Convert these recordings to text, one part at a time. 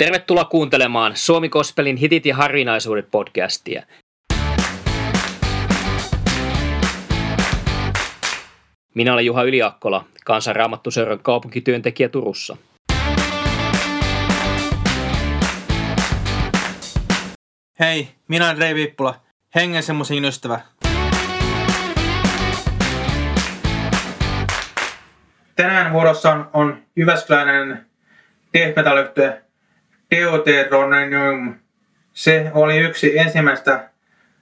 Tervetuloa kuuntelemaan Suomi Kospelin hitit ja harvinaisuudet podcastia. Minä olen Juha Yliakkola, kansanraamattuseuran kaupunkityöntekijä Turussa. Hei, minä olen Rei Viippula, hengen semmoisen ystävä. Tänään vuorossa on, on Jyväskyläinen death metal Deuteronomium. Se oli yksi ensimmäistä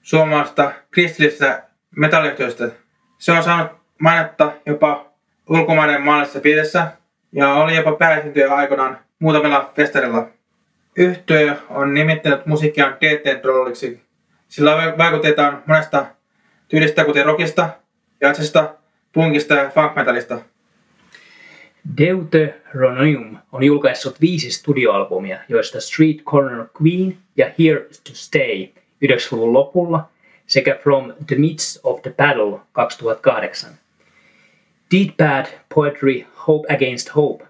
suomalaista kristillisistä metalliyhtiöistä. Se on saanut mainetta jopa ulkomaiden maallisessa piirissä ja oli jopa pääesiintyjä aikoinaan muutamilla festarilla. Yhtiö on nimittänyt musiikkia DT Trolliksi. Sillä vaikutetaan monesta tyylistä kuten rockista, jatsista, punkista ja funk metallista. Deuteronomium on julkaissut viisi studioalbumia, joista Street Corner Queen ja Here to Stay 90-luvun lopulla sekä From the Midst of the Battle 2008. Deed Bad Poetry Hope Against Hope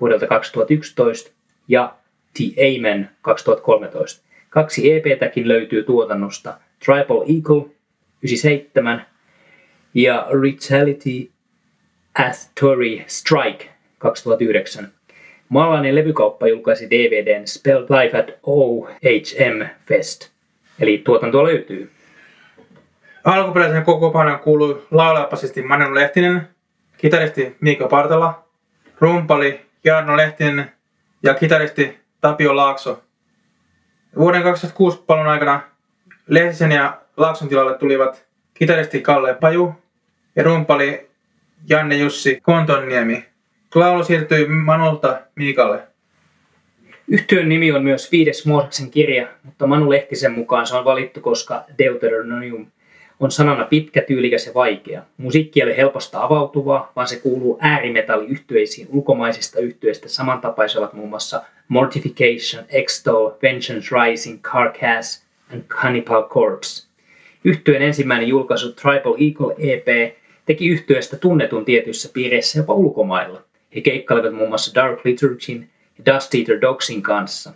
vuodelta 2011 ja The Amen 2013. Kaksi EPtäkin löytyy tuotannosta Tribal Eagle 97 ja Retaliity Tori Strike 2009. Maalainen levykauppa julkaisi DVDn Spell Life at OHM Fest, eli tuotantoa löytyy. Alkuperäisen kokoonpanon kuului laulajapasisti Manu Lehtinen, kitaristi Miika Partala, rumpali Jarno Lehtinen ja kitaristi Tapio Laakso. Vuoden 2006 palon aikana Lehtisen ja Laakson tilalle tulivat kitaristi Kalle Paju ja rumpali Janne Jussi Kontonniemi. Laulu siirtyi Manulta Miikalle. Yhtiön nimi on myös viides Mooseksen kirja, mutta Manu Lehtisen mukaan se on valittu, koska Deuteronomium on sanana pitkä, tyylikäs ja vaikea. Musiikki ei ole helposta avautuvaa, vaan se kuuluu äärimetaalliyhtyeisiin ulkomaisista yhtyeistä samantapaiset muun muassa Mortification, Extol, Vengeance Rising, Carcass and Cannibal Corpse. Yhtyeen ensimmäinen julkaisu Tribal Eagle EP teki yhtyeestä tunnetun tietyissä piireissä jopa ulkomailla. He keikkailevat muun muassa Dark Liturgin ja Dust Eater Dogsin kanssa.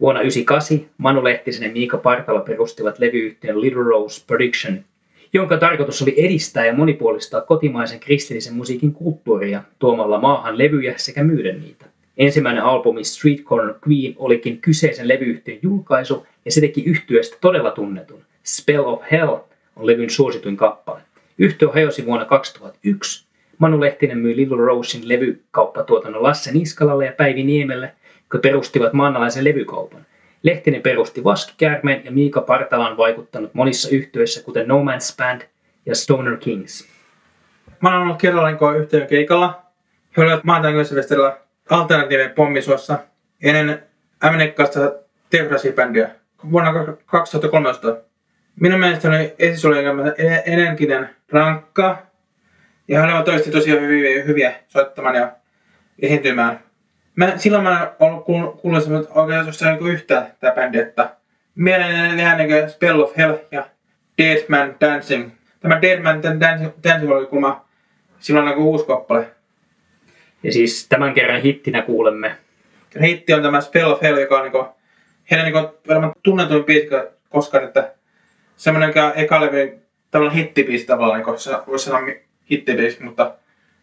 Vuonna 1998 Manu Lehtisen ja Miika Partala perustivat levyyhtiön Little Rose Prediction, jonka tarkoitus oli edistää ja monipuolistaa kotimaisen kristillisen musiikin kulttuuria tuomalla maahan levyjä sekä myydä niitä. Ensimmäinen albumi Street Corner Queen olikin kyseisen levyyhtiön julkaisu ja se teki yhtyeestä todella tunnetun. Spell of Hell on levyn suosituin kappale. Yhtiö hajosi vuonna 2001 Manu Lehtinen myi Little Rosein levykauppatuotannon Lasse Niskalalle ja Päivi Niemelle, jotka perustivat maanalaisen levykaupan. Lehtinen perusti Vaskikäärmeen ja Miika Partala on vaikuttanut monissa yhtiöissä, kuten No Man's Band ja Stoner Kings. Mä olen ollut kerrallaan yhtiön keikalla. He olivat maanantaina alternatiivinen pommisuossa ennen Ämenekkaasta Tehrasi-bändiä vuonna 2013. Minun mielestäni esitys oli energinen, rankka, ja hän on toisesti tosiaan hyviä, hyviä soittamaan ja esiintymään. Mä, silloin mä en ollut kuullut oikein jostain niin yhtä tämä bändi, että mielelläni tehdään niin Spell of Hell ja Dead Man Dancing. Tämä Dead Man Dancing, Dancing oli kuulemma silloin niin uusi kappale. Ja siis tämän kerran hittinä kuulemme. Hitti on tämä Spell of Hell, joka on niin heidän niin varmaan tunnetuin biisi koskaan, että semmoinen eka levy, tällainen hittibiisi tavallaan, niin se voisi sanoa hittibiisi, mutta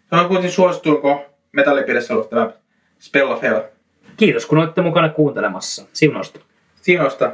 se on kuitenkin suosituin, kun metallipiirissä ollut tämä Spell of Hell. Kiitos kun olette mukana kuuntelemassa. Siunosta. Siunosta.